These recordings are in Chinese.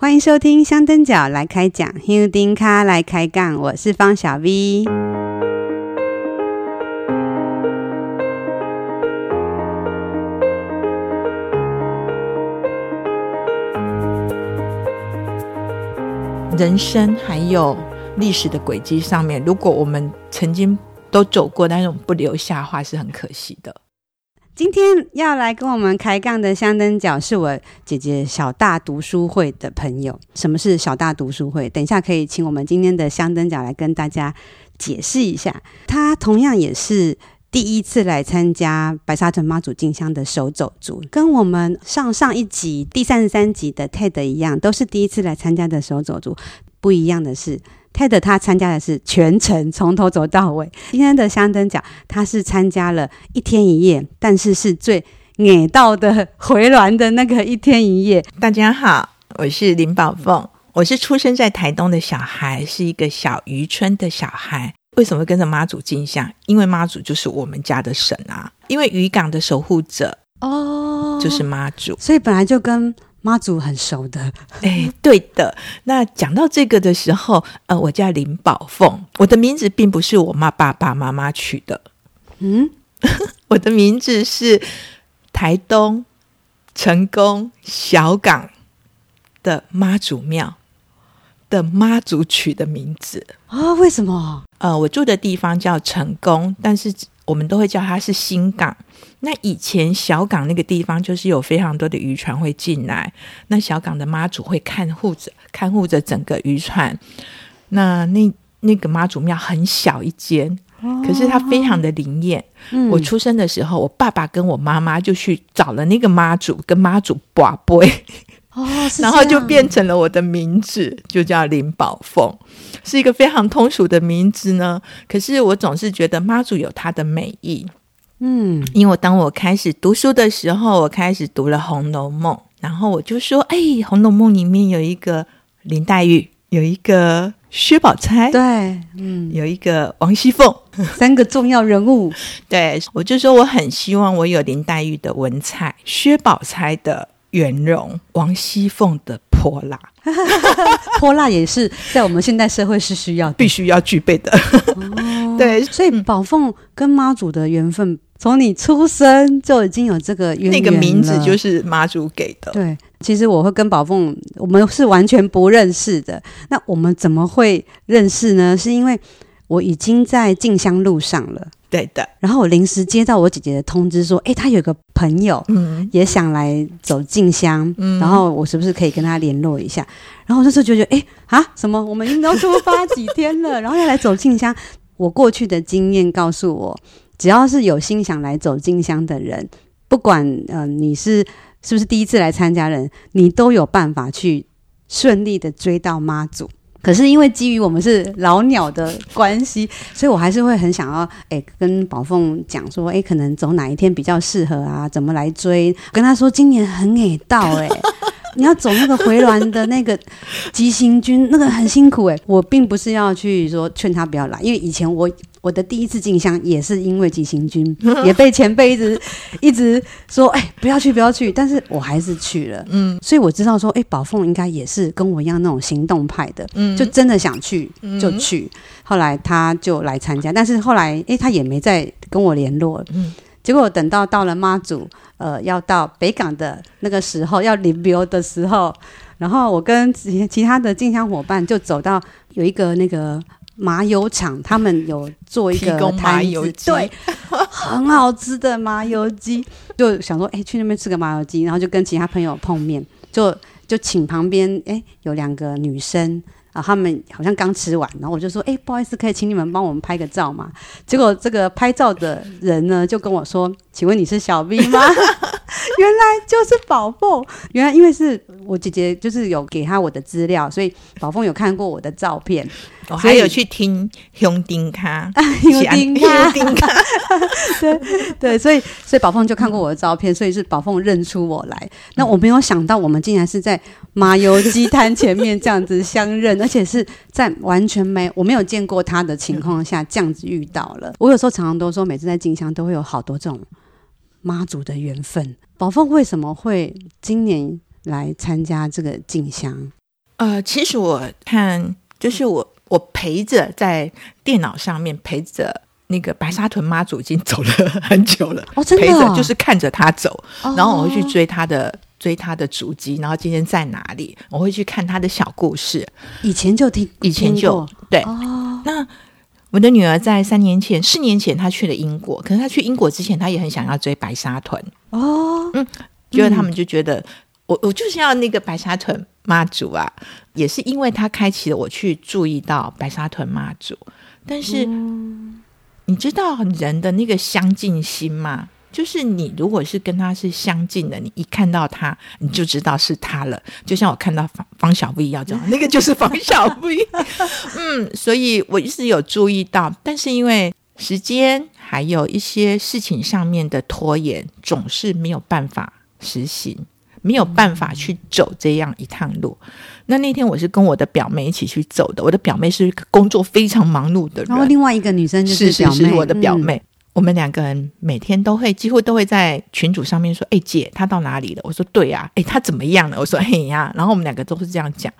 欢迎收听香灯脚来开讲，香灯脚来开杠，我是方小 V。人生还有历史的轨迹上面，如果我们曾经都走过，那种不留下话是很可惜的。今天要来跟我们开杠的香灯脚是我姐姐小大读书会的朋友。什么是小大读书会？等一下可以请我们今天的香灯脚来跟大家解释一下。她同样也是第一次来参加白沙屯妈祖进香的手走族，跟我们上上一集第三十三集的 Ted 一样，都是第一次来参加的手走族。不一样的是。Ted 他参加的是全程从头走到尾。今天的香灯奖，他是参加了一天一夜，但是是最矮到的回銮的那个一天一夜。大家好，我是林宝凤，我是出生在台东的小孩，是一个小渔村的小孩。为什么跟着妈祖进香？因为妈祖就是我们家的神啊，因为渔港的守护者哦，就是妈祖，所以本来就跟。妈祖很熟的，哎，对的。那讲到这个的时候，呃，我叫林宝凤，我的名字并不是我妈爸爸妈妈取的，嗯，我的名字是台东成功小港的妈祖庙的妈祖取的名字啊、哦？为什么？呃，我住的地方叫成功，但是。我们都会叫它是新港。那以前小港那个地方，就是有非常多的渔船会进来。那小港的妈祖会看护着，看护着整个渔船。那那那个妈祖庙很小一间，哦、可是它非常的灵验。嗯、我出生的时候，我爸爸跟我妈妈就去找了那个妈祖，跟妈祖跋杯。哦，然后就变成了我的名字，就叫林宝凤，是一个非常通俗的名字呢。可是我总是觉得妈祖有她的美意，嗯，因为我当我开始读书的时候，我开始读了《红楼梦》，然后我就说，哎，《红楼梦》里面有一个林黛玉，有一个薛宝钗，对，嗯，有一个王熙凤，三个重要人物。对，我就说我很希望我有林黛玉的文采，薛宝钗的。圆融，王熙凤的泼辣，泼辣也是在我们现代社会是需要、必须要具备的。哦、对，所以宝凤跟妈祖的缘分，从你出生就已经有这个缘。那个名字就是妈祖给的。对，其实我会跟宝凤，我们是完全不认识的。那我们怎么会认识呢？是因为我已经在进香路上了。对的，然后我临时接到我姐姐的通知说，哎，她有个朋友，嗯，也想来走进香，嗯，然后我是不是可以跟她联络一下？然后我那时候就觉得，哎啊，什么？我们已经都出发几天了，然后要来走进香。我过去的经验告诉我，只要是有心想来走进香的人，不管呃你是是不是第一次来参加人，你都有办法去顺利的追到妈祖。可是因为基于我们是老鸟的关系，所以我还是会很想要诶跟宝凤讲说，诶可能走哪一天比较适合啊？怎么来追？跟他说今年很给道诶你要走那个回銮的那个急行军，那个很辛苦诶我并不是要去说劝他不要来，因为以前我。我的第一次进香也是因为急行军，也被前辈一直一直说，哎、欸，不要去，不要去，但是我还是去了。嗯，所以我知道说，哎、欸，宝凤应该也是跟我一样那种行动派的，嗯，就真的想去就去。后来他就来参加，但是后来，哎、欸，他也没再跟我联络。嗯，结果等到到了妈祖，呃，要到北港的那个时候，要临别的时候，然后我跟其其他的进香伙伴就走到有一个那个。麻油厂，他们有做一个麻油鸡，对，很好吃的麻油鸡，就想说，哎、欸，去那边吃个麻油鸡，然后就跟其他朋友碰面，就就请旁边，哎、欸，有两个女生啊，他们好像刚吃完，然后我就说，哎、欸，不好意思，可以请你们帮我们拍个照吗？结果这个拍照的人呢，就跟我说，请问你是小 V 吗？原来就是宝凤，原来因为是我姐姐，就是有给她我的资料，所以宝凤有看过我的照片。我还有去听香灯脚，香灯脚，对对，所以所以宝凤就看过我的照片，所以是宝凤认出我来。那我没有想到，我们竟然是在麻油鸡摊前面这样子相认，而且是在完全没我没有见过他的情况下这样子遇到了。我有时候常常都说，每次在静香都会有好多这种妈祖的缘分。宝凤为什么会今年来参加这个静香？呃，其实我看，就是我我陪着在电脑上面陪着那个白沙屯妈祖已经走了 很久了，哦，真的、哦，陪着就是看着他走，然后我会去追他的、哦、追他的足迹，然后今天在哪里，我会去看他的小故事。以前就听，以前就对。哦，那我的女儿在三年前、四年前，她去了英国，可是她去英国之前，她也很想要追白沙屯。哦，嗯，结果他们就觉得。我我就是要那个白沙屯妈祖啊，也是因为她开启了我去注意到白沙屯妈祖。但是、嗯、你知道人的那个相近心吗？就是你如果是跟他是相近的，你一看到他，你就知道是他了。就像我看到方方小 V 要这样，那个就是方小 V。嗯，所以我一直有注意到，但是因为时间还有一些事情上面的拖延，总是没有办法实行。没有办法去走这样一趟路。那那天我是跟我的表妹一起去走的。我的表妹是工作非常忙碌的人，然后另外一个女生就是表妹，是是是我的表妹。嗯、我们两个人每天都会几乎都会在群组上面说：“哎，姐，她到哪里了？”我说：“对呀。”哎，她怎么样了？我说：“嘿呀。”然后我们两个都是这样讲。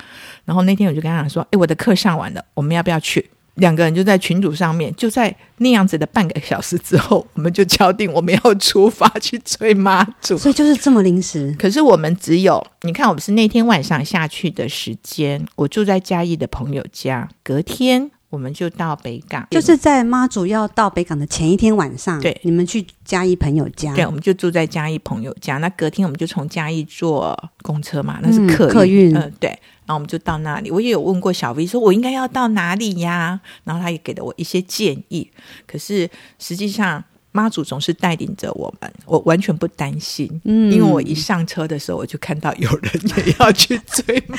然后那天我就跟他讲说：“哎，我的课上完了，我们要不要去？”两个人就在群组上面，就在那样子的半个小时之后，我们就敲定我们要出发去追妈祖。所以就是这么临时。可是我们只有，你看，我们是那天晚上下去的时间，我住在嘉义的朋友家，隔天我们就到北港，就是在妈祖要到北港的前一天晚上，对，你们去嘉义朋友家，对，我们就住在嘉义朋友家。那隔天我们就从嘉义坐公车嘛，那是客运，客运，嗯，对。然后我们就到那里，我也有问过小 V，说我应该要到哪里呀？然后他也给了我一些建议。可是实际上，妈祖总是带领着我们，我完全不担心。嗯，因为我一上车的时候，我就看到有人也要去追妈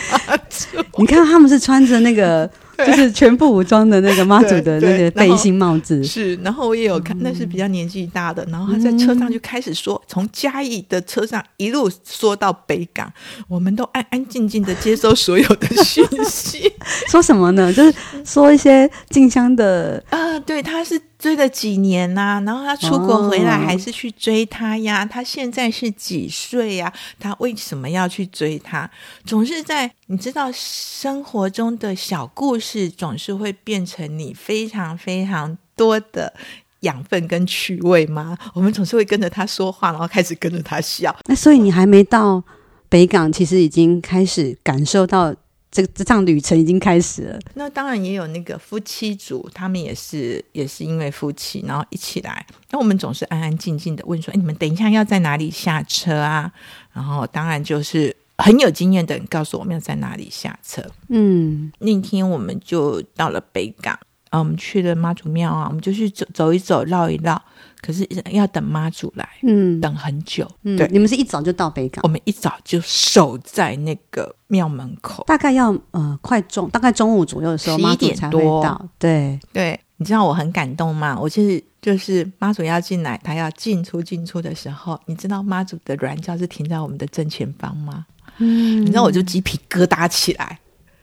祖。你看他们是穿着那个。就是全副武装的那个妈祖的那个背心帽子，是。然后我也有看，那是比较年纪大的。然后他在车上就开始说，从嘉义的车上一路说到北港，我们都安安静静的接收所有的讯息。说什么呢？就是说一些进香的啊，对，他是。追了几年呐、啊，然后他出国回来还是去追他呀？哦、他现在是几岁呀？他为什么要去追他？总是在你知道生活中的小故事，总是会变成你非常非常多的养分跟趣味吗？我们总是会跟着他说话，然后开始跟着他笑。那所以你还没到北港，其实已经开始感受到。这这趟旅程已经开始了。那当然也有那个夫妻组，他们也是也是因为夫妻，然后一起来。那我们总是安安静静的问说：“哎，你们等一下要在哪里下车啊？”然后当然就是很有经验的人告诉我们要在哪里下车。嗯，那天我们就到了北港。啊，我们去了妈祖庙啊，我们就去走走一走，绕一绕。可是要等妈祖来，嗯，等很久。嗯，对，你们是一早就到北港？我们一早就守在那个庙门口，大概要呃快中，大概中午左右的时候，妈祖才会到。对对，你知道我很感动吗？我其实就是妈祖要进来，他要进出进出的时候，你知道妈祖的软轿是停在我们的正前方吗？嗯，你知道我就鸡皮疙瘩起来，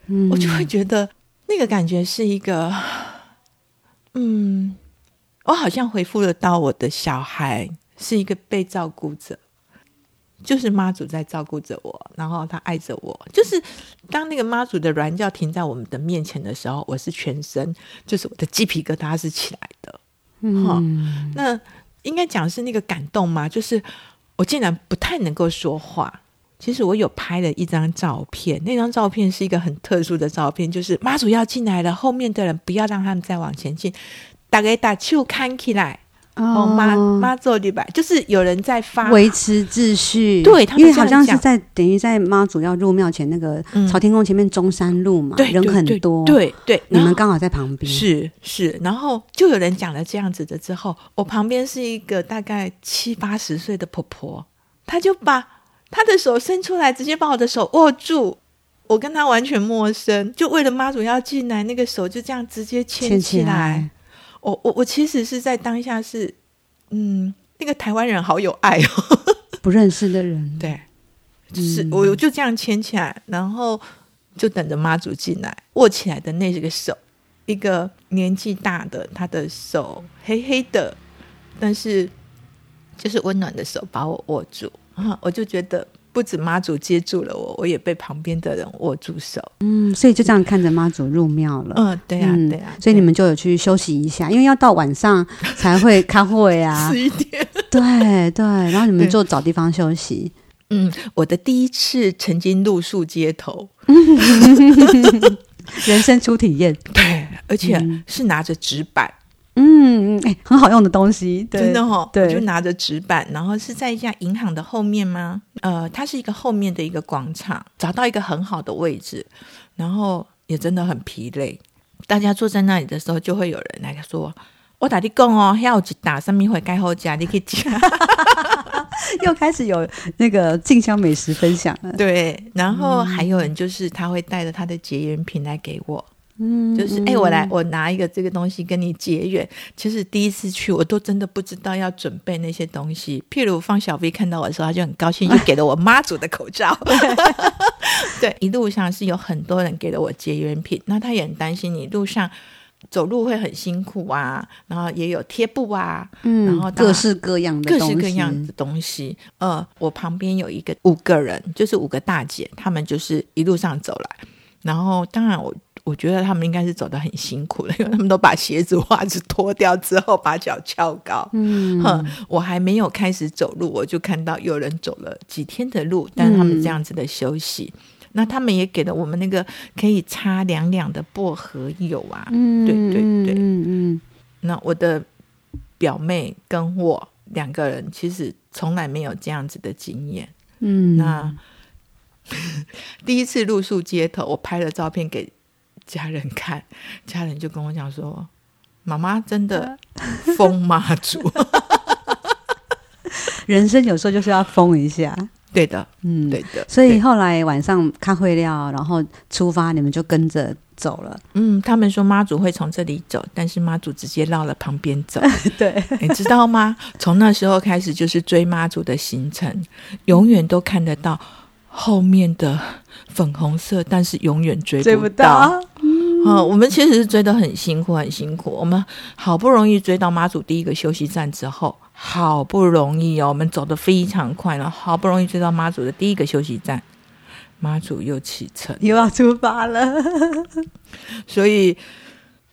嗯，我就会觉得那个感觉是一个。嗯，我好像回复了到我的小孩是一个被照顾者，就是妈祖在照顾着我，然后他爱着我。就是当那个妈祖的软轿停在我们的面前的时候，我是全身就是我的鸡皮疙瘩是起来的。嗯，哦、那应该讲是那个感动吗？就是我竟然不太能够说话。其实我有拍了一张照片，那张照片是一个很特殊的照片，就是妈祖要进来了，后面的人不要让他们再往前进，大家打手看起来，哦，妈妈祖对吧？就是有人在发维持秩序，对，因为好像是在等于在妈祖要入庙前那个朝天宫前面中山路嘛，对，人很多，对对，对，你们刚好在旁边，是是，然后就有人讲了这样子的之后，我旁边是一个大概七八十岁的婆婆，她就把。他的手伸出来，直接把我的手握住。我跟他完全陌生，就为了妈祖要进来，那个手就这样直接牵起来。起来我我我其实是在当下是，嗯，那个台湾人好有爱哦，不认识的人，对，就是我就这样牵起来，然后就等着妈祖进来。握起来的那个手，一个年纪大的，他的手黑黑的，但是就是温暖的手把我握住。我就觉得不不止妈祖接住了我，我也被旁边的人握住手。嗯，所以就这样看着妈祖入庙了。嗯，对呀、啊，对呀、啊。所以你们就有去休息一下，因为要到晚上才会 开会啊。十一点。对对，然后你们就找地方休息。嗯，我的第一次曾经露宿街头，人生初体验。对，而且是拿着纸板。嗯，哎、欸，很好用的东西，真的哦。对，我就拿着纸板，然后是在一家银行的后面吗？呃，它是一个后面的一个广场，找到一个很好的位置，然后也真的很疲累。大家坐在那里的时候，就会有人来说：“我打你讲哦，要去打上面会盖后家，你可以加。”又开始有那个静香美食分享了。对，然后还有人就是他会带着他的结缘品来给我。嗯，就是哎、欸，我来，我拿一个这个东西跟你结缘。其实第一次去，我都真的不知道要准备那些东西。譬如放小 V 看到我的时候，他就很高兴，就给了我妈祖的口罩。对，一路上是有很多人给了我结缘品，那他也很担心你路上走路会很辛苦啊，然后也有贴布啊，嗯，然后各式各样的各式各样的东西。呃，我旁边有一个五个人，就是五个大姐，他们就是一路上走来，然后当然我。我觉得他们应该是走得很辛苦的，因为他们都把鞋子、袜子脱掉之后，把脚翘高。嗯，哼，我还没有开始走路，我就看到有人走了几天的路，但是他们这样子的休息。嗯、那他们也给了我们那个可以擦两两的薄荷油啊。嗯，对对对，嗯嗯。那我的表妹跟我两个人其实从来没有这样子的经验。嗯，那 第一次露宿街头，我拍了照片给。家人看，家人就跟我讲说：“妈妈真的 疯妈祖，人生有时候就是要疯一下。”对的，嗯，对的。所以后来晚上开会了，然后出发，你们就跟着走了。嗯，他们说妈祖会从这里走，但是妈祖直接绕了旁边走。对，你知道吗？从那时候开始就是追妈祖的行程，永远都看得到。后面的粉红色，但是永远追不到。追不到。嗯，我们其实是追得很辛苦，很辛苦。我们好不容易追到妈祖第一个休息站之后，好不容易哦，我们走得非常快了，好不容易追到妈祖的第一个休息站，妈祖又启程，又要出发了。所以，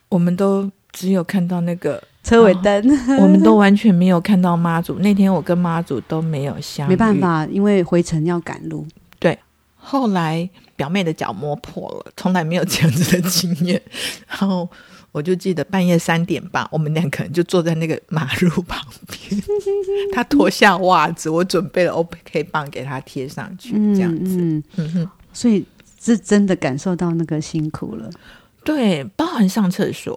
我们都只有看到那个车尾灯，哦，我们都完全没有看到妈祖。那天我跟妈祖都没有相遇，没办法，因为回程要赶路。对后来表妹的脚磨破了，从来没有这样子的经验。然后我就记得半夜三点吧，我们俩可能就坐在那个马路旁边。他脱下袜子，我准备了 OK 棒给他贴上去，这样子。嗯，嗯哼，所以是真的感受到那个辛苦了。对，包含上厕所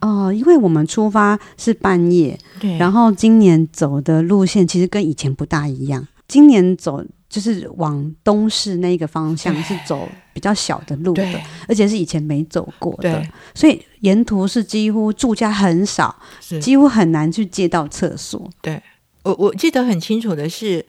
哦、呃，因为我们出发是半夜，对，然后今年走的路线其实跟以前不大一样。今年走。就是往东市那个方向是走比较小的路的，而且是以前没走过的，所以沿途是几乎住家很少，几乎很难去借到厕所。对，我我记得很清楚的是，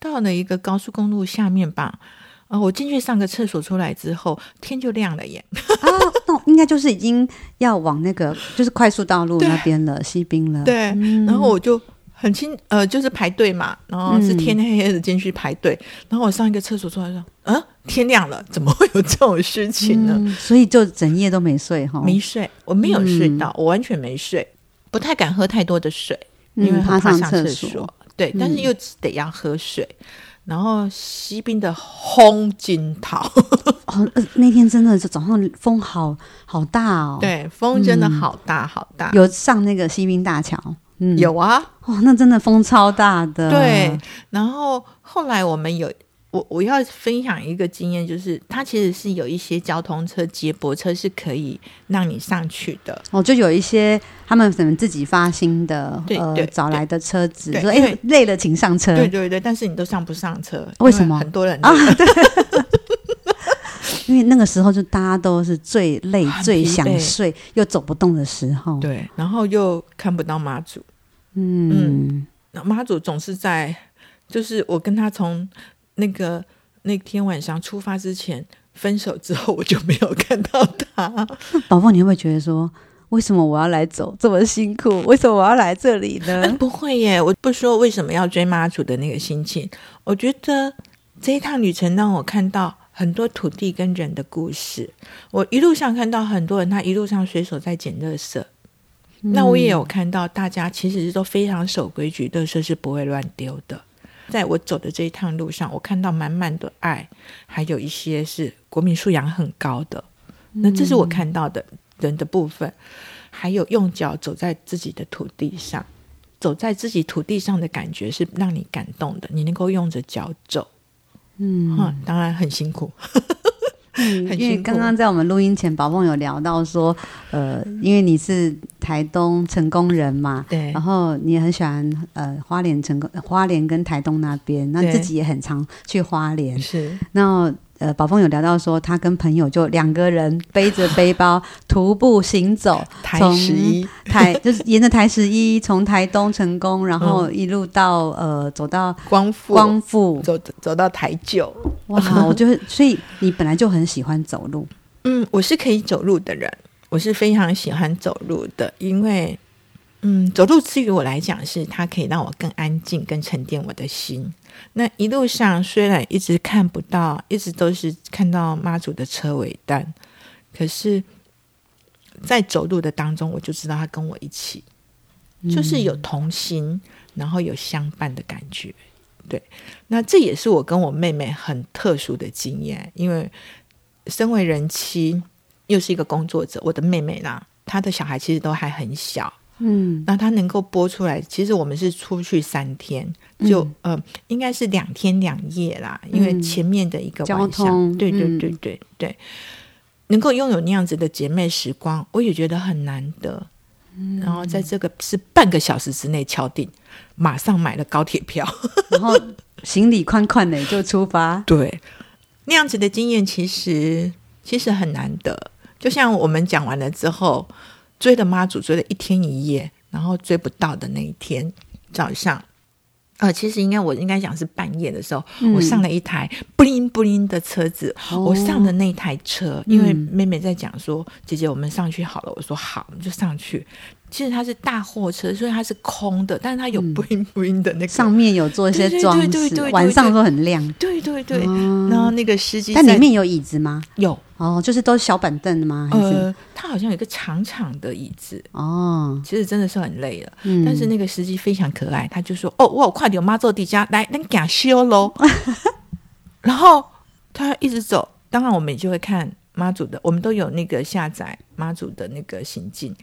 到了一个高速公路下面吧，啊，我进去上个厕所出来之后，天就亮了耶！啊，那应该就是已经要往那个就是快速道路那边了，西滨了。对，嗯，然后我就。很清，呃，就是排队嘛，然后是天黑黑的进去排队，嗯，然后我上一个厕所出来说，嗯，天亮了，怎么会有这种事情呢？嗯，所以就整夜都没睡哈，没睡，我没有睡到，嗯，我完全没睡，不太敢喝太多的水，因为怕上厕所。对，但是又得要喝水，嗯，然后西滨的轰金桃，哦，那天真的是早上风好好大哦，对，风真的好大好大，有上那个西滨大桥。嗯，有啊，哇，那真的风超大的。对，然后后来我们有我我要分享一个经验，就是它其实是有一些交通车接驳车是可以让你上去的。哦，就有一些他们可能自己发新的，对呃，找来的车子说，哎，累了请上车。对对对，但是你都上不上车？为什么？很多人 啊，对，因为那个时候就大家都是最累、最想睡又走不动的时候。对，然后又看不到妈祖。嗯，那妈祖总是在，就是我跟他从那个那天晚上出发之前分手之后，我就没有看到他。宝宝，你会不会觉得说，为什么我要来走这么辛苦？为什么我要来这里呢？不会耶，我不说为什么要追妈祖的那个心情。我觉得这一趟旅程让我看到很多土地跟人的故事。我一路上看到很多人，他一路上随手在捡垃圾。嗯、那我也有看到大家其实都非常守规矩，垃圾是不会乱丢的。在我走的这一趟路上，我看到满满的爱，还有一些是国民素养很高的。那这是我看到的人的部分，还有用脚走在自己的土地上，走在自己土地上的感觉是让你感动的。你能够用着脚走，嗯，哈，当然很辛苦。嗯，因为刚刚在我们录音前，宝凤有聊到说，呃，因为你是台东成功人嘛，对，然后你也很喜欢呃花莲成功，花莲跟台东那边，那自己也很常去花莲，是，那。呃，宝凤有聊到说，他跟朋友就两个人背着背包徒步行走，台十一台 就是沿着台十一从台东成功，然后一路到、嗯、呃走到光复光复走走到台九。哇，我就是所以你本来就很喜欢走路。嗯，我是可以走路的人，我是非常喜欢走路的，因为嗯，走路之于我来讲是它可以让我更安静、更沉淀我的心。那一路上虽然一直看不到，一直都是看到妈祖的车尾灯，可是，在走路的当中，我就知道他跟我一起，就是有同行，然后有相伴的感觉。对，那这也是我跟我妹妹很特殊的经验，因为身为人妻，又是一个工作者，我的妹妹呢，她的小孩其实都还很小。嗯，那它能够播出来，其实我们是出去三天，就、嗯、呃，应该是两天两夜啦，因为前面的一个晚上，交通对对对对对，能够拥有那样子的姐妹时光，我也觉得很难得。嗯、然后在这个是半个小时之内敲定，马上买了高铁票，然后行李宽宽的就出发。对，那样子的经验其实其实很难得。就像我们讲完了之后。追的妈祖追了一天一夜，然后追不到的那一天早上，呃，其实应该我应该讲是半夜的时候，嗯、我上了一台布灵布灵的车子，哦、我上的那台车，因为妹妹在讲说，嗯、姐姐我们上去好了，我说好，我们就上去。其实它是大货车，所以它是空的，但是它有 bling bling 的那个，上面有做一些装饰，晚上都很亮。对对对，嗯、然后那个司机，但里面有椅子吗？有哦，就是都是小板凳的吗？还是呃，它好像有一个长长的椅子哦。其实真的是很累了，嗯、但是那个司机非常可爱，他就说：“哦，我快点，我妈坐地下来，那给他修喽。”然后他一直走，当然我们也就会看妈祖的，我们都有那个下载妈祖的那个行进。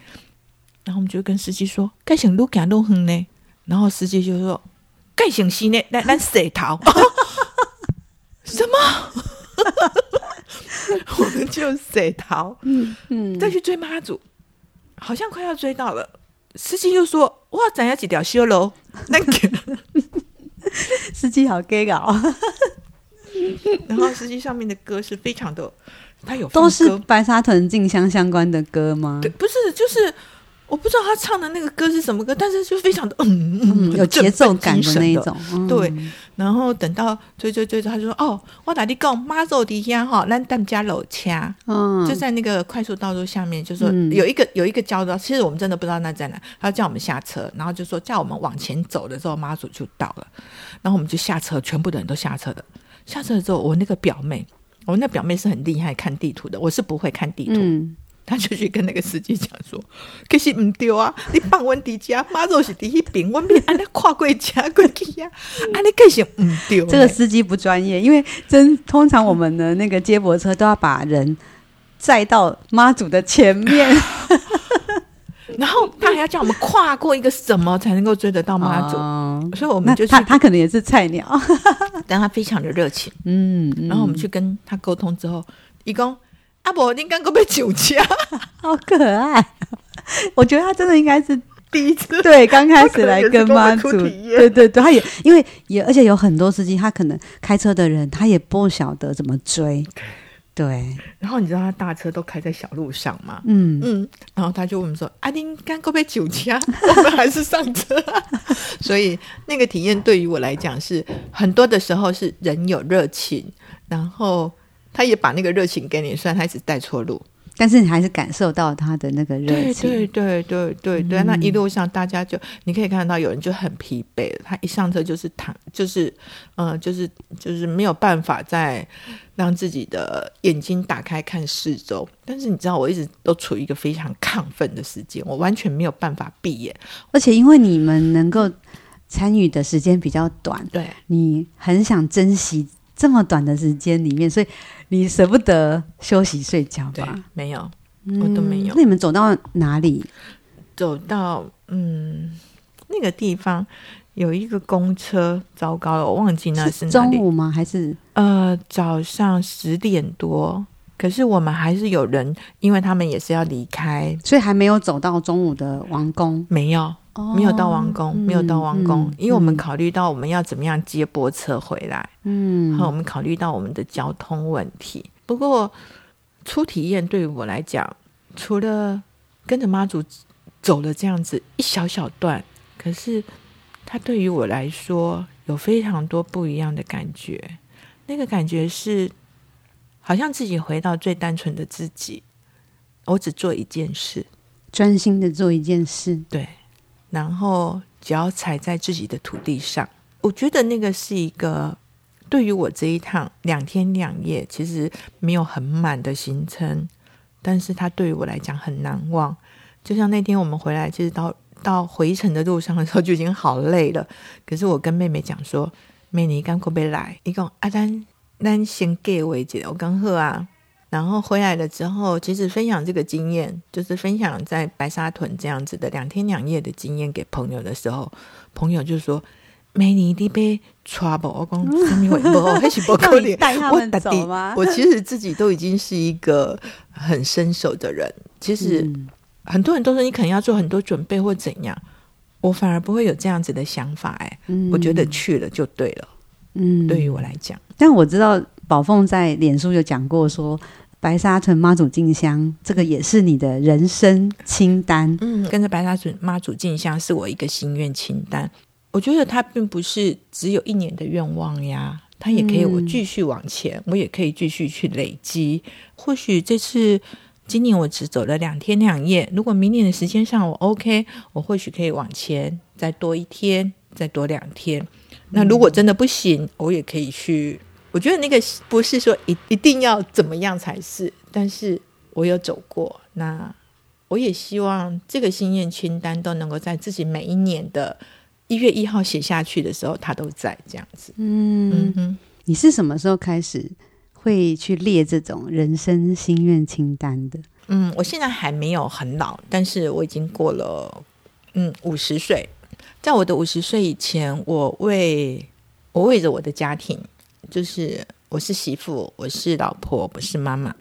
然后我们就跟司机说：“该想路赶路很呢。”然后司机就说：“该想西呢，来来洗头。”什么？我们就水逃，嗯嗯，再去追妈祖，好像快要追到了。司机又说：“哇，咱要几条修楼？”那个司机好 gay 搞。然后司机上面的歌是非常的，他有都是白沙屯进香相关的歌吗？对，不是，就是。我不知道他唱的那个歌是什么歌，但是就非常的嗯嗯，有节奏感的那一种。嗯、对，然后等到追追追着，他就说：“哦，我打的讲妈祖底下哈，咱咱家楼掐，嗯，就在那个快速道路下面，就说有一个有一个交道，其实我们真的不知道那在哪。他叫我们下车，然后就说叫我们往前走的时候，妈祖就到了。然后我们就下车，全部的人都下车的。下车之后，我那个表妹，我那表妹是很厉害看地图的，我是不会看地图。嗯他就去跟那个司机讲说：“ 可是唔对啊，你放温迪家，妈祖是第一边，我边安尼跨过家过去呀，按那可是唔对。”这个司机不专业，因为真通常我们的那个接驳车都要把人载到妈祖的前面，然后他还要叫我们跨过一个什么才能够追得到妈祖，哦、所以我们就他他可能也是菜鸟，但他非常的热情，嗯，嗯然后我们去跟他沟通之后，一共。阿伯，您刚刚被酒驾，好可爱！我觉得他真的应该是第一次，对，刚开始来跟妈祖，对对对，他也因为也而且有很多司机，他可能开车的人，他也不晓得怎么追，对。然后你知道他大车都开在小路上嘛？嗯嗯，然后他就问说：“阿丁刚刚被酒驾，我们还是上车。”所以那个体验对于我来讲是很多的时候是人有热情，然后。他也把那个热情给你，虽然他一直带错路，但是你还是感受到他的那个热情，对对对对对那一路上，大家就你可以看到有人就很疲惫，他一上车就是躺，就是嗯、呃，就是就是没有办法再让自己的眼睛打开看四周。但是你知道，我一直都处于一个非常亢奋的时间，我完全没有办法闭眼。而且因为你们能够参与的时间比较短，对，你很想珍惜这么短的时间里面，所以。你舍不得休息睡觉吧？没有，我都没有。嗯，那你们走到哪里？走到嗯，那个地方有一个公车，糟糕了，我忘记那是哪里。中午吗？还是呃早上十点多？可是我们还是有人，因为他们也是要离开，所以还没有走到中午的王宫。没有。没有到王宫，没有到王宫，因为我们考虑到我们要怎么样接驳车回来，嗯，和我们考虑到我们的交通问题。不过初体验对于我来讲，除了跟着妈祖走了这样子一小小段，可是它对于我来说有非常多不一样的感觉。那个感觉是好像自己回到最单纯的自己，我只做一件事，专心的做一件事，对。然后脚踩在自己的土地上，我觉得那个是一个对于我这一趟两天两夜其实没有很满的行程，但是它对于我来讲很难忘。就像那天我们回来，其实到到回程的路上的时候就已经好累了。可是我跟妹妹讲说：“妹，你刚可不可以来？一共阿丹先给我一节，我刚喝啊。”然后回来了之后，其实分享这个经验，就是分享在白沙屯这样子的两天两夜的经验给朋友的时候，朋友就说：“美女你被 trouble，我其实自己都已经是一个很伸手的人。其实很多人都说你可能要做很多准备或怎样，我反而不会有这样子的想法。哎，我觉得去了就对了。嗯，对于我来讲，但我知道。宝凤在脸书有讲过说，白沙屯妈祖进香，这个也是你的人生清单。嗯，跟着白沙屯妈祖进香是我一个心愿清单。我觉得它并不是只有一年的愿望呀，它也可以我继续往前，嗯、我也可以继续去累积。或许这次今年我只走了两天两夜，如果明年的时间上我 OK，我或许可以往前再多一天，再多两天。那如果真的不行，我也可以去。我觉得那个不是说一一定要怎么样才是，但是我有走过，那我也希望这个心愿清单都能够在自己每一年的一月一号写下去的时候，它都在这样子。嗯，嗯哼，你是什么时候开始会去列这种人生心愿清单的？嗯，我现在还没有很老，但是我已经过了嗯五十岁，在我的五十岁以前，我为我为着我的家庭。就是我是媳妇，我是老婆，我是妈妈。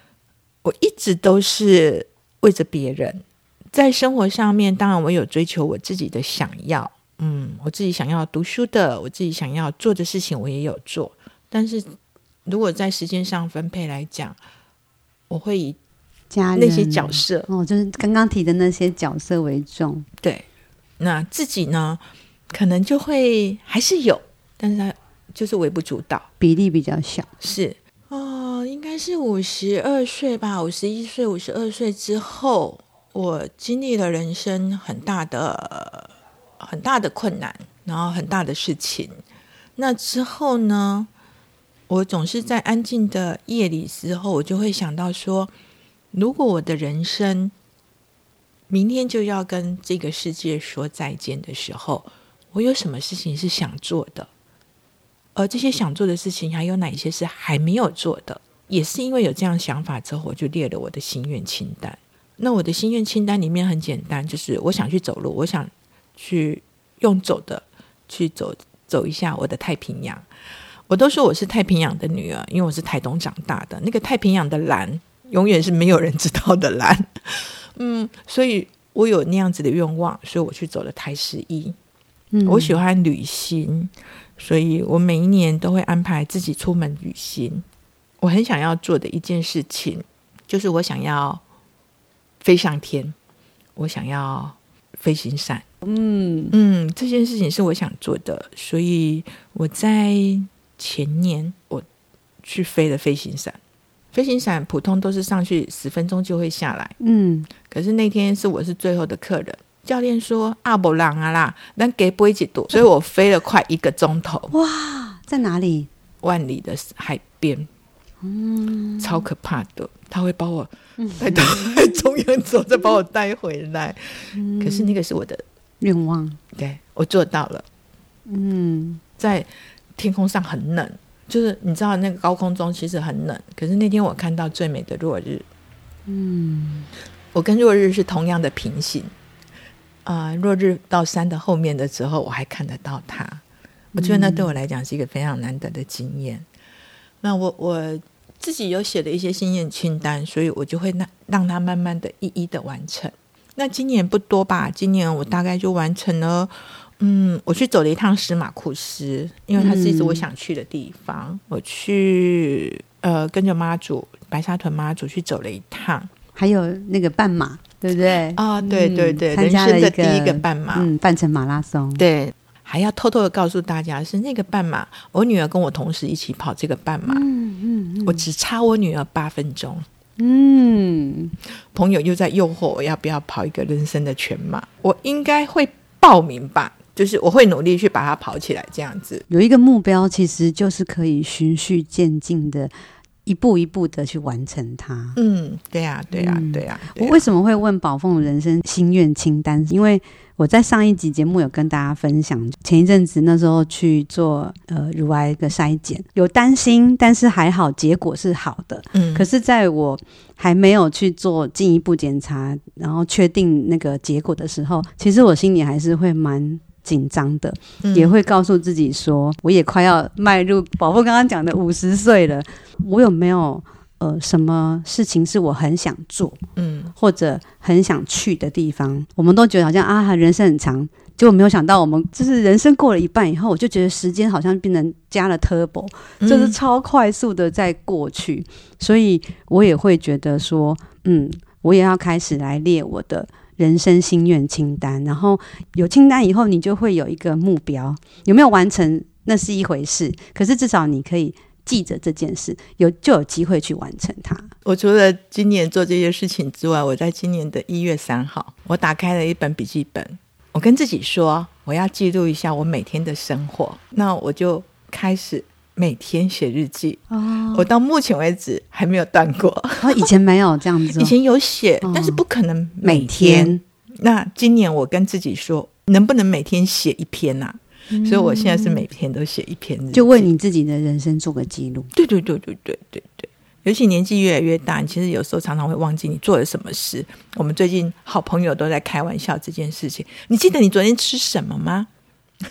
我一直都是为着别人，在生活上面，当然我有追求我自己的想要，嗯，我自己想要读书的，我自己想要做的事情，我也有做。但是如果在时间上分配来讲，我会以家那些角色哦，就是刚刚提的那些角色为重。对，那自己呢，可能就会还是有，但是他。就是微不足道，比例比较小。是哦，应该是五十二岁吧，五十一岁、五十二岁之后，我经历了人生很大的、很大的困难，然后很大的事情。那之后呢，我总是在安静的夜里之后，我就会想到说，如果我的人生明天就要跟这个世界说再见的时候，我有什么事情是想做的？而这些想做的事情，还有哪些是还没有做的？也是因为有这样想法之后，我就列了我的心愿清单。那我的心愿清单里面很简单，就是我想去走路，我想去用走的去走走一下我的太平洋。我都说我是太平洋的女儿，因为我是台东长大的。那个太平洋的蓝，永远是没有人知道的蓝。嗯，所以我有那样子的愿望，所以我去走了台十一。嗯，我喜欢旅行。所以我每一年都会安排自己出门旅行。我很想要做的一件事情，就是我想要飞上天，我想要飞行伞。嗯嗯，这件事情是我想做的，所以我在前年我去飞了飞行伞。飞行伞普通都是上去十分钟就会下来，嗯，可是那天是我是最后的客人，教练说阿伯朗啊啦，那给不会几度，所以我飞了快一个钟头。哇，在哪里？万里的海边，嗯，超可怕的，他会把我带到海中央走，再把我带回来。嗯，可是那个是我的愿望，对，我做到了。嗯，在天空上很冷。就是你知道那个高空中其实很冷，可是那天我看到最美的落日，嗯，我跟落日是同样的平行，啊、呃，落日到山的后面的时候，我还看得到它，我觉得那对我来讲是一个非常难得的经验。嗯、那我我自己有写了一些心愿清单，所以我就会让让它慢慢的一一的完成。那今年不多吧？今年我大概就完成了。嗯，我去走了一趟史马库斯，因为它是一直我想去的地方。嗯、我去呃，跟着妈祖白沙屯妈祖去走了一趟，还有那个半马，对不对？啊、哦，对对对，人生的第一个半马，嗯，半程马拉松。对，还要偷偷的告诉大家，是那个半马，我女儿跟我同时一起跑这个半马，嗯嗯，嗯，我只差我女儿八分钟。嗯，朋友又在诱惑我要不要跑一个人生的全马，我应该会报名吧。就是我会努力去把它跑起来，这样子有一个目标，其实就是可以循序渐进的，一步一步的去完成它。嗯，对呀、啊，对呀、啊，对呀、啊。我为什么会问宝凤人生心愿清单？因为我在上一集节目有跟大家分享，前一阵子那时候去做呃乳癌的筛检，有担心，但是还好结果是好的。嗯，可是在我还没有去做进一步检查，然后确定那个结果的时候，其实我心里还是会蛮。紧张的，也会告诉自己说，我也快要迈入宝凤刚刚讲的五十岁了。我有没有呃什么事情是我很想做，嗯，或者很想去的地方？我们都觉得好像啊，人生很长，结果没有想到，我们就是人生过了一半以后，我就觉得时间好像变成加了 turbo，就是超快速的在过去。所以我也会觉得说，嗯，我也要开始来列我的。人生心愿清单，然后有清单以后，你就会有一个目标。有没有完成那是一回事，可是至少你可以记着这件事，有就有机会去完成它。我除了今年做这些事情之外，我在今年的一月三号，我打开了一本笔记本，我跟自己说，我要记录一下我每天的生活。那我就开始。每天写日记哦，我到目前为止还没有断过。哦，以前没有这样子，以前有写，哦，但是不可能每天，每天。那今年我跟自己说，能不能每天写一篇啊？嗯，所以我现在是每天都写一篇日记，就为你自己的人生做个记录。对对对对对对对。尤其年纪越来越大，其实有时候常常会忘记你做了什么事。我们最近好朋友都在开玩笑这件事情。你记得你昨天吃什么吗？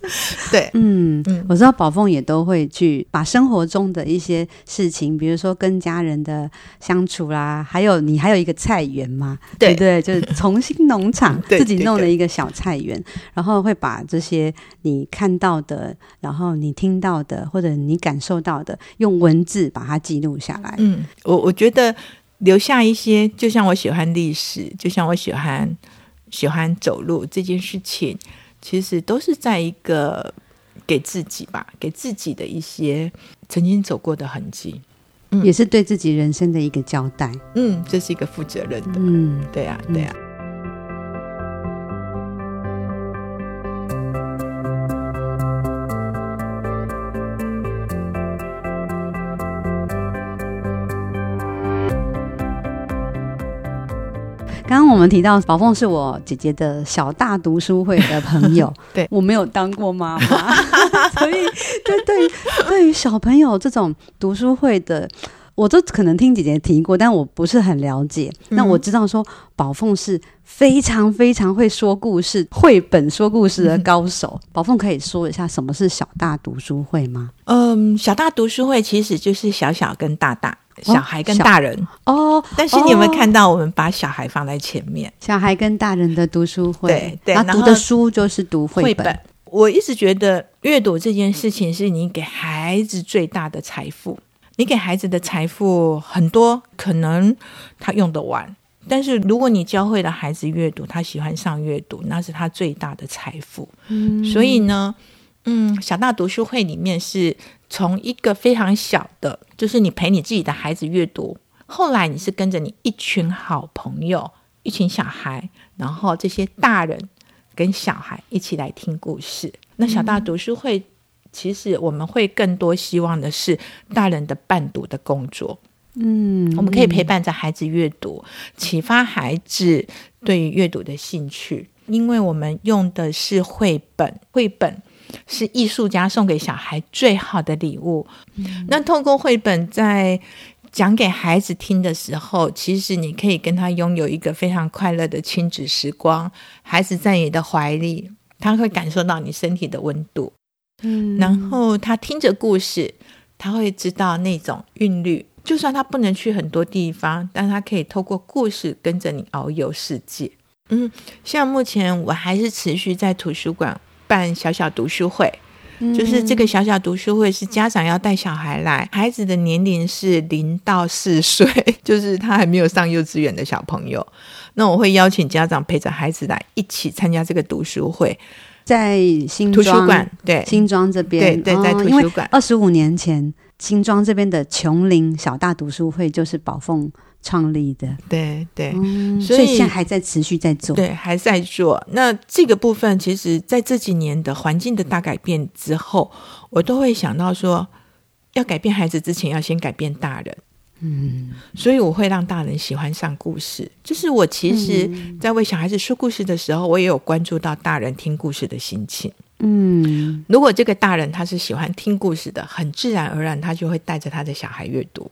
对，嗯，嗯，我知道宝凤也都会去把生活中的一些事情，比如说跟家人的相处啦，还有你还有一个菜园嘛，对对，就是重新农场 自己弄了一个小菜园，然后会把这些你看到的，然后你听到的，或者你感受到的，用文字把它记录下来。嗯，我我觉得留下一些，就像我喜欢历史，就像我喜欢喜欢走路这件事情。其实都是在一个给自己吧，给自己的一些曾经走过的痕迹，嗯，也是对自己人生的一个交代。嗯，这是一个负责任的。嗯，对呀，对呀。刚刚我们提到宝凤是我姐姐的小大读书会的朋友，对，我没有当过妈妈，所以对对于对于小朋友这种读书会的，我都可能听姐姐提过，但我不是很了解。嗯、那我知道说宝凤是非常非常会说故事、绘本说故事的高手。宝凤可以说一下什么是小大读书会吗？嗯，小大读书会其实就是小小跟大大。小孩跟大人哦，但是你有没有看到我们把小孩放在前面？小孩跟大人的读书会，对对，然后读的书就是读绘本。绘本。我一直觉得阅读这件事情是你给孩子最大的财富。你给孩子的财富很多，可能他用得完，但是如果你教会了孩子阅读，他喜欢上阅读，那是他最大的财富。嗯，所以呢。嗯，小大读书会里面是从一个非常小的，就是你陪你自己的孩子阅读，后来你是跟着你一群好朋友，一群小孩，然后这些大人跟小孩一起来听故事。那小大读书会，其实我们会更多希望的是大人的伴读的工作。嗯，我们可以陪伴着孩子阅读，启发孩子对于阅读的兴趣。因为我们用的是绘本，绘本是艺术家送给小孩最好的礼物。嗯，那透过绘本在讲给孩子听的时候，其实你可以跟他拥有一个非常快乐的亲子时光。孩子在你的怀里，他会感受到你身体的温度。嗯，然后他听着故事，他会知道那种韵律。就算他不能去很多地方，但他可以透过故事跟着你遨游世界。嗯，像目前我还是持续在图书馆办小小读书会，嗯、就是这个小小读书会是家长要带小孩来，孩子的年龄是零到四岁，就是他还没有上幼稚园的小朋友。那我会邀请家长陪着孩子来一起参加这个读书会，在新图书馆，对，新庄这边，对对，在图书馆，二十五年前。新庄这边的琼林小大读书会就是宝凤创立的，对对、嗯，所以现在还在持续在做，对，还在做。那这个部分，其实在这几年的环境的大改变之后，我都会想到说，要改变孩子之前，要先改变大人。嗯，所以我会让大人喜欢上故事。就是我其实，在为小孩子说故事的时候，我也有关注到大人听故事的心情。嗯，如果这个大人他是喜欢听故事的，很自然而然他就会带着他的小孩阅读。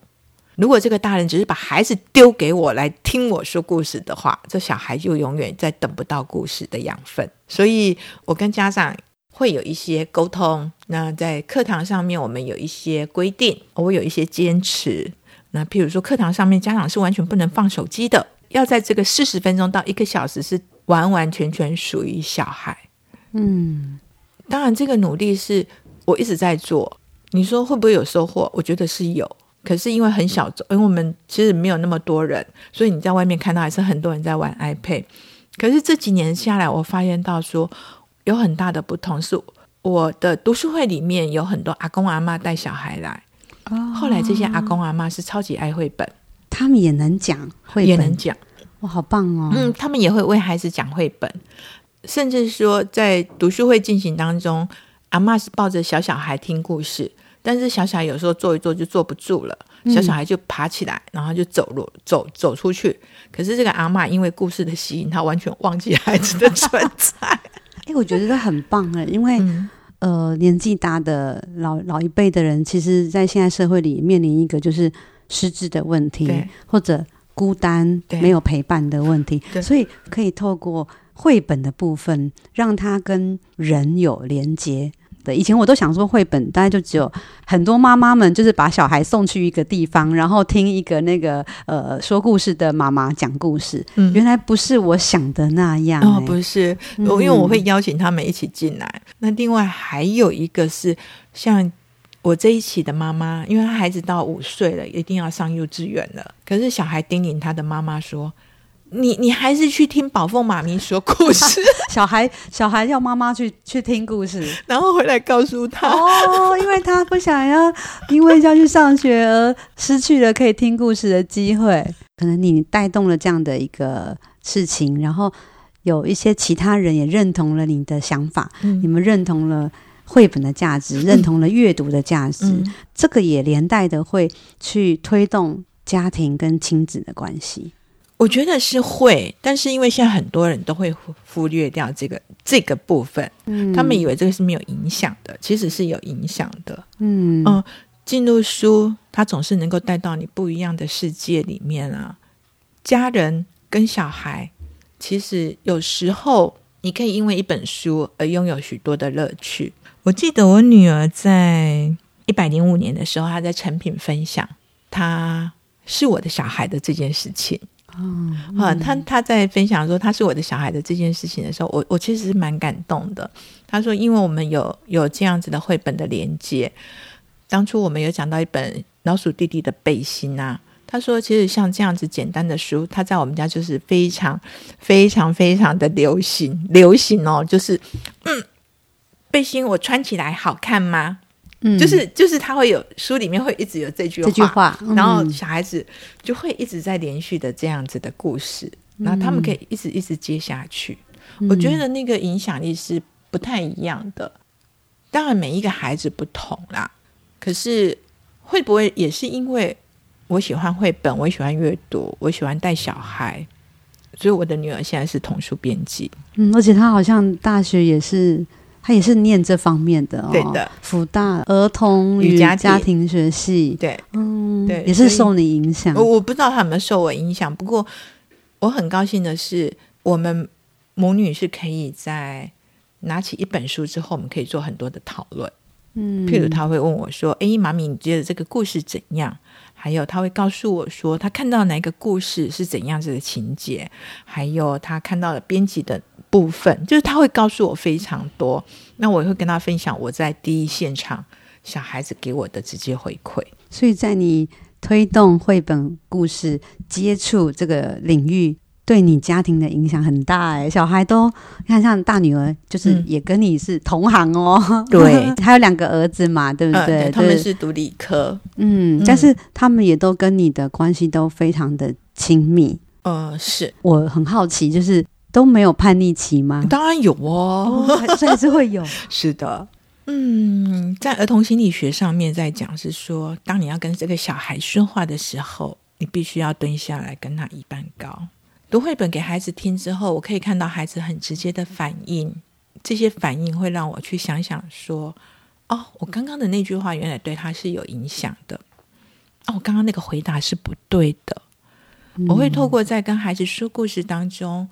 如果这个大人只是把孩子丢给我来听我说故事的话，这小孩就永远再等不到故事的养分。所以我跟家长会有一些沟通。那在课堂上面，我们有一些规定，我有一些坚持。那譬如说，课堂上面家长是完全不能放手机的，要在这个四十分钟到一个小时是完完全全属于小孩。嗯。当然，这个努力是我一直在做。你说会不会有收获？我觉得是有。可是因为很小众，因为我们其实没有那么多人，所以你在外面看到还是很多人在玩 iPad。可是这几年下来，我发现到说有很大的不同，是我的读书会里面有很多阿公阿妈带小孩来。后来这些阿公阿妈是超级爱绘本，他们也能讲绘本，也能讲。哇，好棒哦！嗯，他们也会为孩子讲绘本。甚至说，在读书会进行当中，阿嬷是抱着小小孩听故事，但是小小孩有时候坐一坐就坐不住了，小小孩就爬起来，然后就走路走走出去。可是这个阿嬷因为故事的吸引，她完全忘记孩子的存在。哎、欸，我觉得这很棒哎，因为、嗯、呃，年纪大的老老一辈的人，其实，在现在社会里面临一个就是失智的问题，或者孤单没有陪伴的问题，所以可以透过。绘本的部分，让他跟人有连接。对，以前我都想说，绘本大概就只有很多妈妈们，就是把小孩送去一个地方，然后听一个那个呃说故事的妈妈讲故事。嗯，原来不是我想的那样，欸。哦，不是，因为我会邀请他们一起进来。嗯，那另外还有一个是，像我这一期的妈妈，因为她孩子到五岁了，一定要上幼稚园了。可是小孩叮咛他的妈妈说。你你还是去听宝凤妈咪说故事，小孩小孩要妈妈去去听故事，然后回来告诉他哦，因为他不想要因为要去上学而失去了可以听故事的机会。可能你带动了这样的一个事情，然后有一些其他人也认同了你的想法，嗯、你们认同了绘本的价值，认同了阅读的价值，嗯、这个也连带的会去推动家庭跟亲子的关系。我觉得是会，但是因为现在很多人都会忽略掉这个这个部分，嗯，他们以为这个是没有影响的，其实是有影响的，嗯嗯，进入书，它总是能够带到你不一样的世界里面啊。家人跟小孩，其实有时候你可以因为一本书而拥有许多的乐趣。我记得我女儿在一百零五年的时候，她在成品分享，她是我的小孩的这件事情。嗯，啊，他他在分享说他是我的小孩的这件事情的时候，我我其实是蛮感动的。他说，因为我们有有这样子的绘本的连接，当初我们有讲到一本老鼠弟弟的背心啊，他说其实像这样子简单的书，他在我们家就是非常非常非常的流行，流行哦，就是嗯。背心我穿起来好看吗？嗯，就是就是他会有书里面会一直有这句话，这句话，嗯、然后小孩子就会一直在连续的这样子的故事，然后他们可以一直一直接下去。嗯、我觉得那个影响力是不太一样的。当然每一个孩子不同啦，可是会不会也是因为我喜欢绘本，我喜欢阅读，我喜欢带小孩。所以我的女儿现在是童书编辑，嗯，而且她好像大学也是，她也是念这方面的哦，对的，辅大儿童与家庭。学系，对，嗯，对，也是受你影响。我我不知道他有没有受我影响，不过我很高兴的是，我们母女是可以在拿起一本书之后，我们可以做很多的讨论，嗯，譬如他会问我说：“哎，妈咪，你觉得这个故事怎样？”还有他会告诉我说，他看到哪个故事是怎样子的情节，还有他看到了编辑的部分，就是他会告诉我非常多。那我也会跟他分享我在第一现场小孩子给我的直接回馈。所以在你推动绘本故事接触这个领域。对你家庭的影响很大哎，小孩都你看，像大女儿就是也跟你是同行哦，嗯、对，还有两个儿子嘛，对不对他们是读理科，嗯，但是他们也都跟你的关系都非常的亲密。呃，是我很好奇，就是都没有叛逆期吗？当然有哦，还是会有。是的，嗯，在儿童心理学上面在讲是说，当你要跟这个小孩说话的时候，你必须要蹲下来跟他一般高。读绘本给孩子听之后，我可以看到孩子很直接的反应，这些反应会让我去想想说：哦，我刚刚的那句话原来对他是有影响的。哦，我刚刚那个回答是不对的。我会透过在跟孩子说故事当中，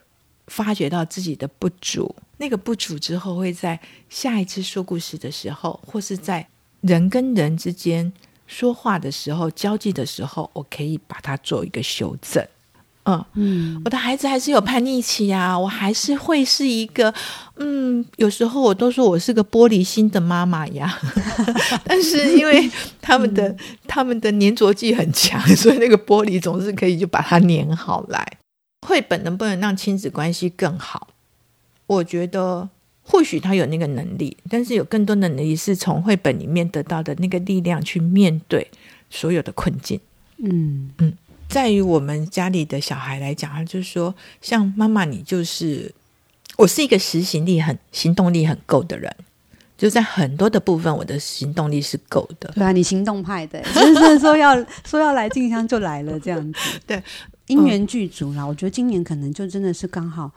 发觉到自己的不足，那个不足之后，会在下一次说故事的时候，或是在人跟人之间说话的时候、交际的时候，我可以把它做一个修正。嗯嗯，我的孩子还是有叛逆期啊，我还是会是一个，嗯，有时候我都说我是个玻璃心的妈妈呀，但是因为他们的、嗯、他们的粘着剂很强，所以那个玻璃总是可以就把它粘好来。绘本能不能让亲子关系更好？我觉得或许他有那个能力，但是有更多的能力是从绘本里面得到的那个力量去面对所有的困境。嗯嗯。在于我们家里的小孩来讲，他就是说，像妈妈，你就是我是一个实行力很、行动力很够的人，就在很多的部分，我的行动力是够的。对啊，你行动派的，就是说要说要来静香就来了这样子。对，因缘具足啦。我觉得今年可能就真的是刚好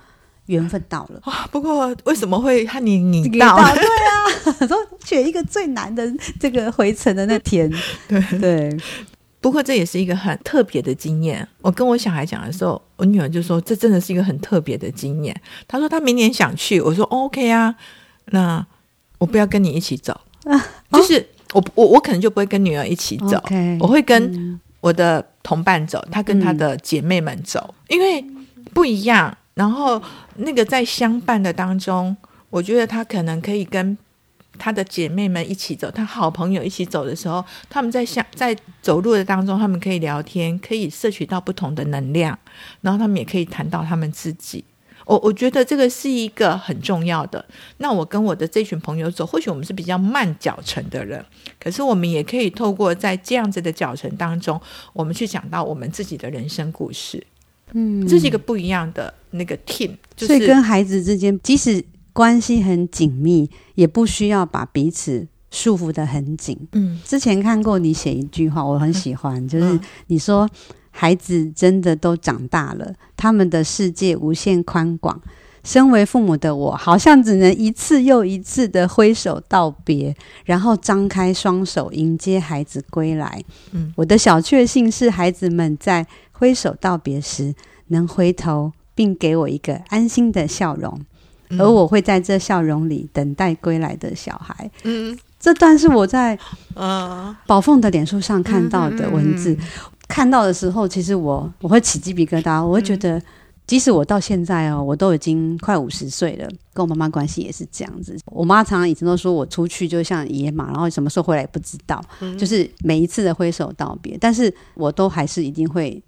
缘分到了。哇，不过为什么会和你你到？对啊，说选一个最难的这个回程的那天，对 对。对不过这也是一个很特别的经验。我跟我小孩讲的时候，我女儿就说：“这真的是一个很特别的经验。”她说：“她明年想去。”我说：“OK 啊，那我不要跟你一起走，啊、就是我我我可能就不会跟女儿一起走我会跟我的同伴走，她跟她的姐妹们走，嗯、因为不一样。然后那个在相伴的当中，我觉得她可能可以跟。”他的姐妹们一起走，他好朋友一起走的时候，他们在相在走路的当中，他们可以聊天，可以摄取到不同的能量，然后他们也可以谈到他们自己。我我觉得这个是一个很重要的。那我跟我的这群朋友走，或许我们是比较慢脚程的人，可是我们也可以透过在这样子的脚程当中，我们去讲到我们自己的人生故事。嗯，这是一个不一样的那个 team，就是，所以跟孩子之间，即使。关系很紧密，也不需要把彼此束缚的很紧。嗯，之前看过你写一句话，我很喜欢，嗯、就是你说孩子真的都长大了，他们的世界无限宽广。身为父母的我，好像只能一次又一次的挥手道别，然后张开双手迎接孩子归来。嗯，我的小确幸是孩子们在挥手道别时能回头，并给我一个安心的笑容。而我会在这笑容里等待归来的小孩。嗯，这段是我在呃宝凤的脸书上看到的文字。嗯嗯嗯、看到的时候，其实我我会起鸡皮疙瘩。我会觉得，即使我到现在哦，我都已经快五十岁了，跟我妈妈关系也是这样子。我妈常常以前都说我出去就像野马，然后什么时候回来也不知道。嗯、就是每一次的挥手道别，但是我都还是一定会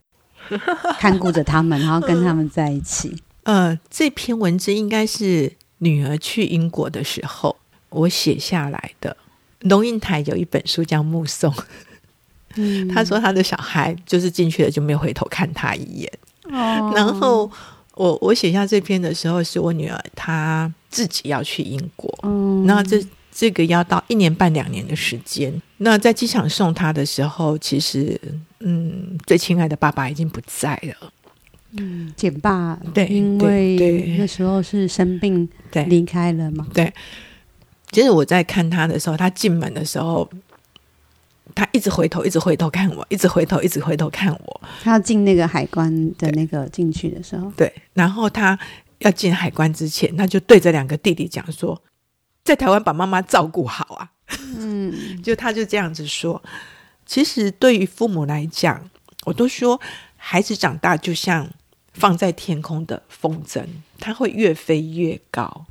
看顾着他们，然后跟他们在一起。呃，这篇文字应该是女儿去英国的时候，我写下来的。龙应台有一本书叫《目送》，嗯，他说他的小孩就是进去了就没有回头看他一眼。哦，然后我我写下这篇的时候，是我女儿她自己要去英国，嗯，那这这个要到一年半两年的时间。那在机场送她的时候，其实嗯，最亲爱的爸爸已经不在了。嗯，简爸对，因为那时候是生病对离开了嘛。对，其实我在看他的时候，他进门的时候，他一直回头，一直回头看我，一直回头，一直回头看我。他要进那个海关的那个进去的时候，对，然后他要进海关之前，他就对着两个弟弟讲说：“在台湾把妈妈照顾好啊。”嗯，就他就这样子说。其实对于父母来讲，我都说孩子长大就像。放在天空的风筝，它会越飞越高，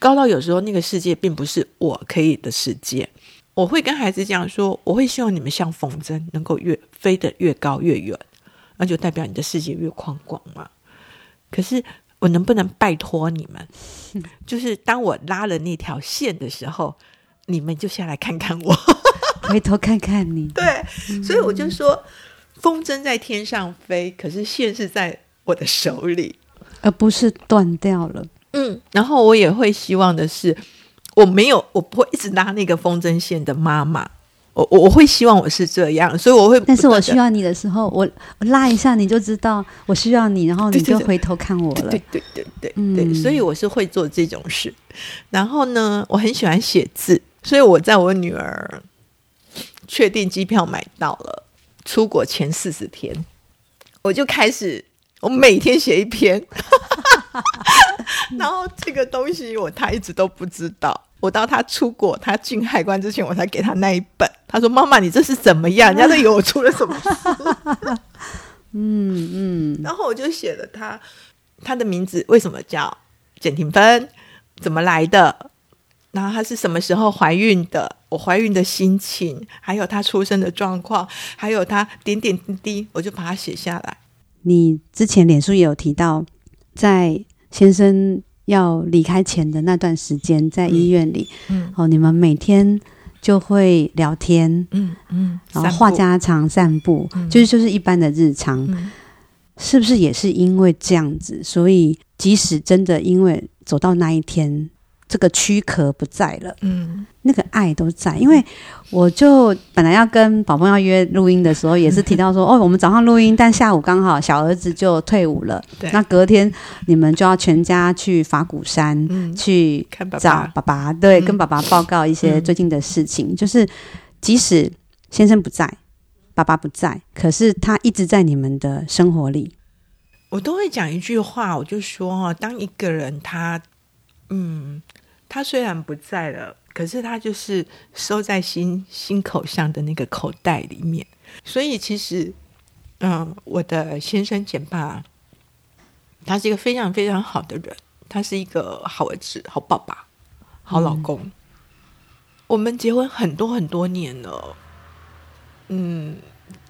高到有时候那个世界并不是我可以的世界。我会跟孩子讲说，我会希望你们像风筝，能够越飞得越高越远，那就代表你的世界越宽广嘛。可是我能不能拜托你们，就是当我拉了那条线的时候，你们就下来看看我，回头看看你。对，所以我就说，风筝在天上飞，可是线是在。我的手里，而不是断掉了。嗯，然后我也会希望的是，我没有，我不会一直拉那个风筝线的妈妈。我我会希望我是这样，所以我会。但是我需要你的时候，我我拉一下你就知道我需要你，然后你就回头看我了。对对对对对，对，所以我是会做这种事。然后呢，我很喜欢写字，所以我在我女儿确定机票买到了，出国前四十天，我就开始。我每天写一篇，然后这个东西我他一直都不知道。我到他出国，他进海关之前，我才给他那一本。他说：“妈妈，你这是怎么样？人家都以为我出了什么事。”嗯嗯。然后我就写了他，他的名字为什么叫简廷芬？怎么来的？然后他是什么时候怀孕的？我怀孕的心情，还有他出生的状况，还有他点点滴滴，我就把它写下来。你之前脸书也有提到，在先生要离开前的那段时间，在医院里，嗯，哦，你们每天就会聊天，嗯嗯，然后话家常、散步，嗯、就是就是一般的日常，嗯、是不是也是因为这样子，所以即使真的因为走到那一天。这个躯壳不在了，嗯，那个爱都在。因为我就本来要跟宝宝要约录音的时候，也是提到说，哦，我们早上录音，但下午刚好小儿子就退伍了，对，那隔天你们就要全家去法鼓山，嗯，去找爸爸，对，跟爸爸报告一些最近的事情。就是即使先生不在，爸爸不在，可是他一直在你们的生活里。我都会讲一句话，我就说哈，当一个人他，嗯。他虽然不在了，可是他就是收在心心口上的那个口袋里面。所以其实，嗯，我的先生简爸，他是一个非常非常好的人，他是一个好儿子、好爸爸、好老公。嗯、我们结婚很多很多年了，嗯，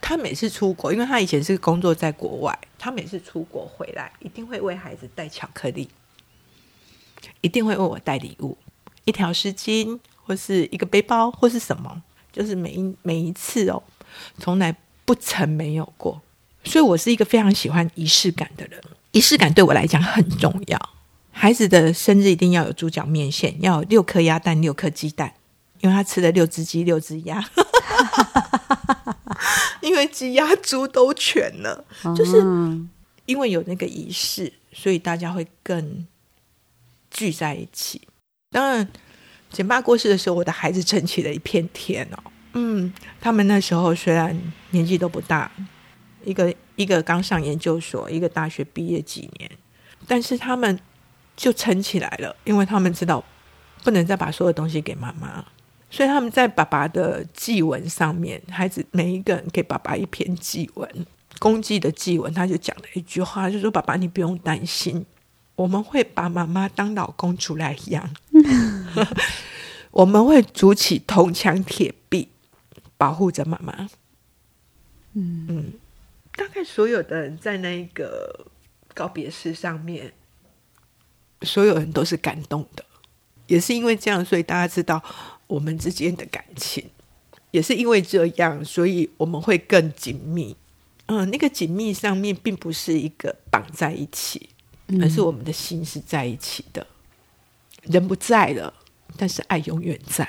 他每次出国，因为他以前是工作在国外，他每次出国回来，一定会为孩子带巧克力。一定会为我带礼物，一条丝巾，或是一个背包，或是什么，就是每一每一次哦，从来不曾没有过。所以我是一个非常喜欢仪式感的人，仪式感对我来讲很重要。孩子的生日一定要有猪脚面线，要有六颗鸭蛋，六颗鸡蛋，因为他吃了六只鸡，六只鸭，因为鸡鸭猪都全了，就是因为有那个仪式，所以大家会更。聚在一起。当然，简爸过世的时候，我的孩子撑起了一片天哦。嗯，他们那时候虽然年纪都不大，一个一个刚上研究所，一个大学毕业几年，但是他们就撑起来了，因为他们知道不能再把所有东西给妈妈，所以他们在爸爸的祭文上面，孩子每一个人给爸爸一篇祭文，公祭的祭文，他就讲了一句话，就说：“爸爸，你不用担心。”我们会把妈妈当老公出来养，我们会筑起铜墙铁壁，保护着妈妈。嗯嗯，大概所有的人在那个告别式上面，所有人都是感动的。也是因为这样，所以大家知道我们之间的感情，也是因为这样，所以我们会更紧密。嗯，那个紧密上面并不是一个绑在一起，而是我们的心是在一起的。嗯、人不在了，但是爱永远在，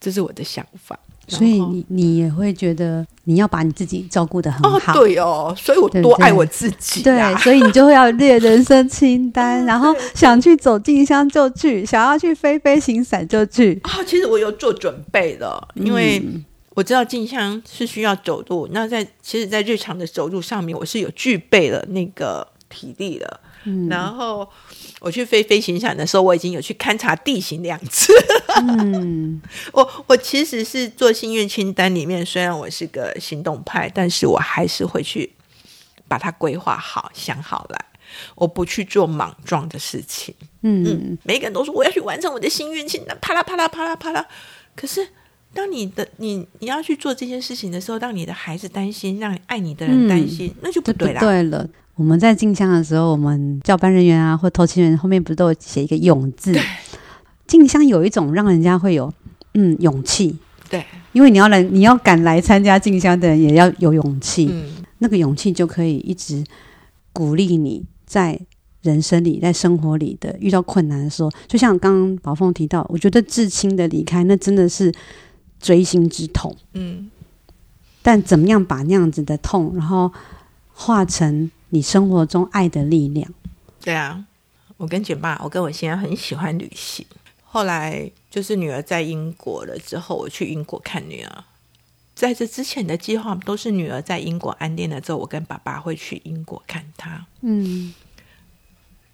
这是我的想法。所以你你也会觉得你要把你自己照顾的很好，哦，对哦，所以我多爱我自己，对，对，所以你就会要列人生清单，然后想去走进香就去，想要去飞飞行伞就去。啊、哦，其实我有做准备了，因为我知道进香是需要走路，那在其实，在日常的走路上面，我是有具备了那个体力的。嗯、然后我去飞飞行伞的时候，我已经有去勘察地形两次。嗯，我我其实是做心愿清单里面，虽然我是个行动派，但是我还是会去把它规划好、想好来。我不去做莽撞的事情。嗯，嗯，每个人都说我要去完成我的心愿清单，啪啦啪啦啪啦啪啦。可是当你的你你要去做这件事情的时候，让你的孩子担心，让你爱你的人担心，嗯、那就不对啦。对了。我们在进香的时候，我们教班人员啊，或头亲人后面不是都有写一个“勇”字？进香有一种让人家会有嗯勇气，对，因为你要来，你要敢来参加进香的人也要有勇气，嗯，那个勇气就可以一直鼓励你在人生里、在生活里的遇到困难的时候，就像刚刚宝凤提到，我觉得至亲的离开，那真的是锥心之痛，嗯，但怎么样把那样子的痛，然后化成你生活中爱的力量，对啊，我跟简爸，我跟我先生很喜欢旅行。后来就是女儿在英国了之后，我去英国看女儿。在这之前的计划都是女儿在英国安定了之后，我跟爸爸会去英国看她。嗯，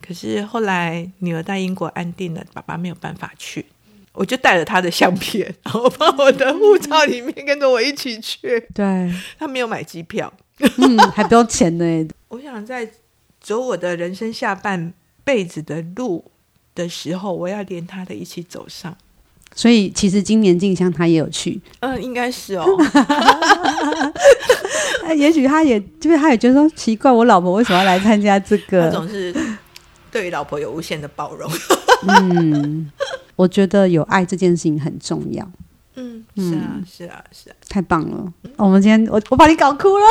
可是后来女儿在英国安定了，爸爸没有办法去，我就带了他的相片，然后把我的护照里面跟着我一起去。对，他没有买机票。嗯，还不用钱呢。我想在走我的人生下半辈子的路的时候，我要连他的一起走上。所以，其实今年静香她也有去。嗯，应该是哦。也许他也就是他也觉得说奇怪，我老婆为什么要来参加这个？他总是对于老婆有无限的包容。嗯，我觉得有爱这件事情很重要。嗯，是啊，是啊，是啊，太棒了！我们今天我我把你搞哭了，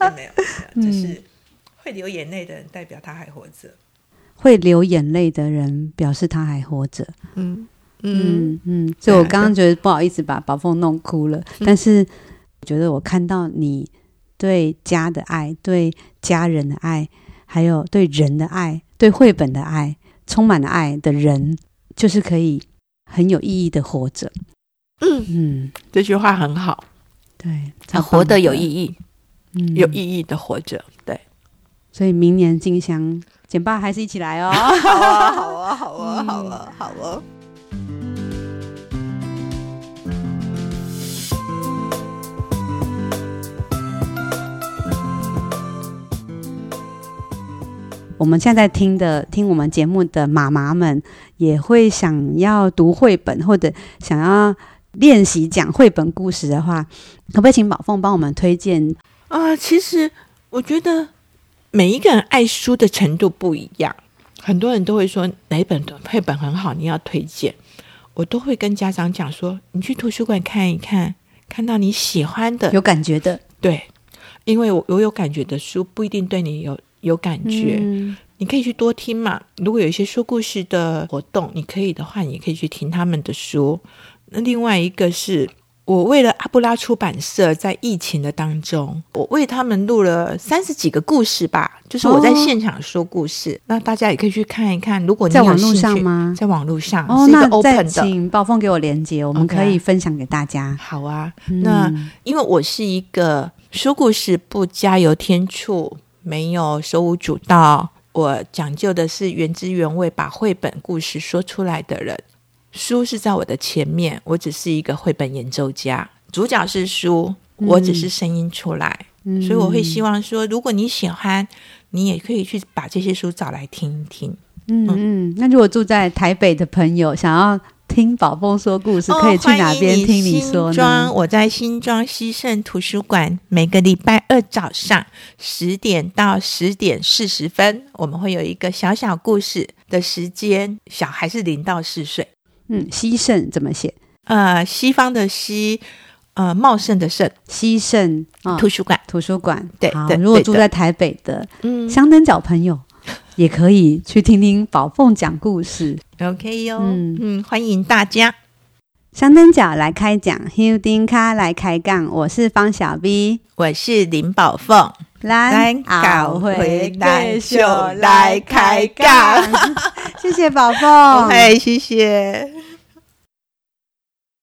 没有，没有，就是会流眼泪的人代表他还活着，会流眼泪的人表示他还活着。嗯嗯嗯，所以我刚刚觉得不好意思把宝凤弄哭了，但是我觉得我看到你对家的爱、对家人的爱，还有对人的爱、对绘本的爱，充满了爱的人，就是可以。很有意义的活着，嗯。嗯，这句话很好，对，他活得有意义，嗯，有意义的活着，对，所以明年进香，简爸还是一起来哦，好啊，好啊，好啊，好啊，好啊。我们现在在听的听我们节目的妈妈们，也会想要读绘本或者想要练习讲绘本故事的话，可不可以请宝凤帮我们推荐啊、呃？其实我觉得每一个人爱书的程度不一样，很多人都会说哪一本绘本很好，你要推荐。我都会跟家长讲说，你去图书馆看一看，看到你喜欢的、有感觉的，对，因为我我有感觉的书不一定对你有。有感觉，嗯，你可以去多听嘛。如果有一些说故事的活动，你可以的话，你也可以去听他们的书。那另外一个是我为了阿布拉出版社，在疫情的当中，我为他们录了三十几个故事吧，就是我在现场说故事。哦，那大家也可以去看一看。如果你有络上吗？在网络上哦。那再请宝凤给我连接，我们可以分享给大家。Okay. 好啊，嗯，那因为我是一个说故事不加油添醋。没有手舞足蹈，我讲究的是原汁原味，把绘本故事说出来的人。书是在我的前面，我只是一个绘本演奏家，主角是书，我只是声音出来。嗯、所以我会希望说，如果你喜欢，你也可以去把这些书找来听一听。嗯嗯，那如果住在台北的朋友想要听宝凤说故事，可以去哪边听你说呢？我在新庄西盛图书馆，每个礼拜二早上十点到十点四十分，我们会有一个小小故事的时间。小孩是零到四岁。嗯，西盛怎么写？呃，西方的西，呃，茂盛的盛，西盛、哦、图书馆，图书馆。对，对，如果住在台北的，嗯，香灯脚朋友。也可以去听听宝凤讲故事，OK 哟，嗯。嗯，欢迎大家。香灯脚来开讲，休丁卡来开杠，我是方小 B，我是林宝凤，来搞回来秀来开杠，谢谢宝凤，哎，谢谢。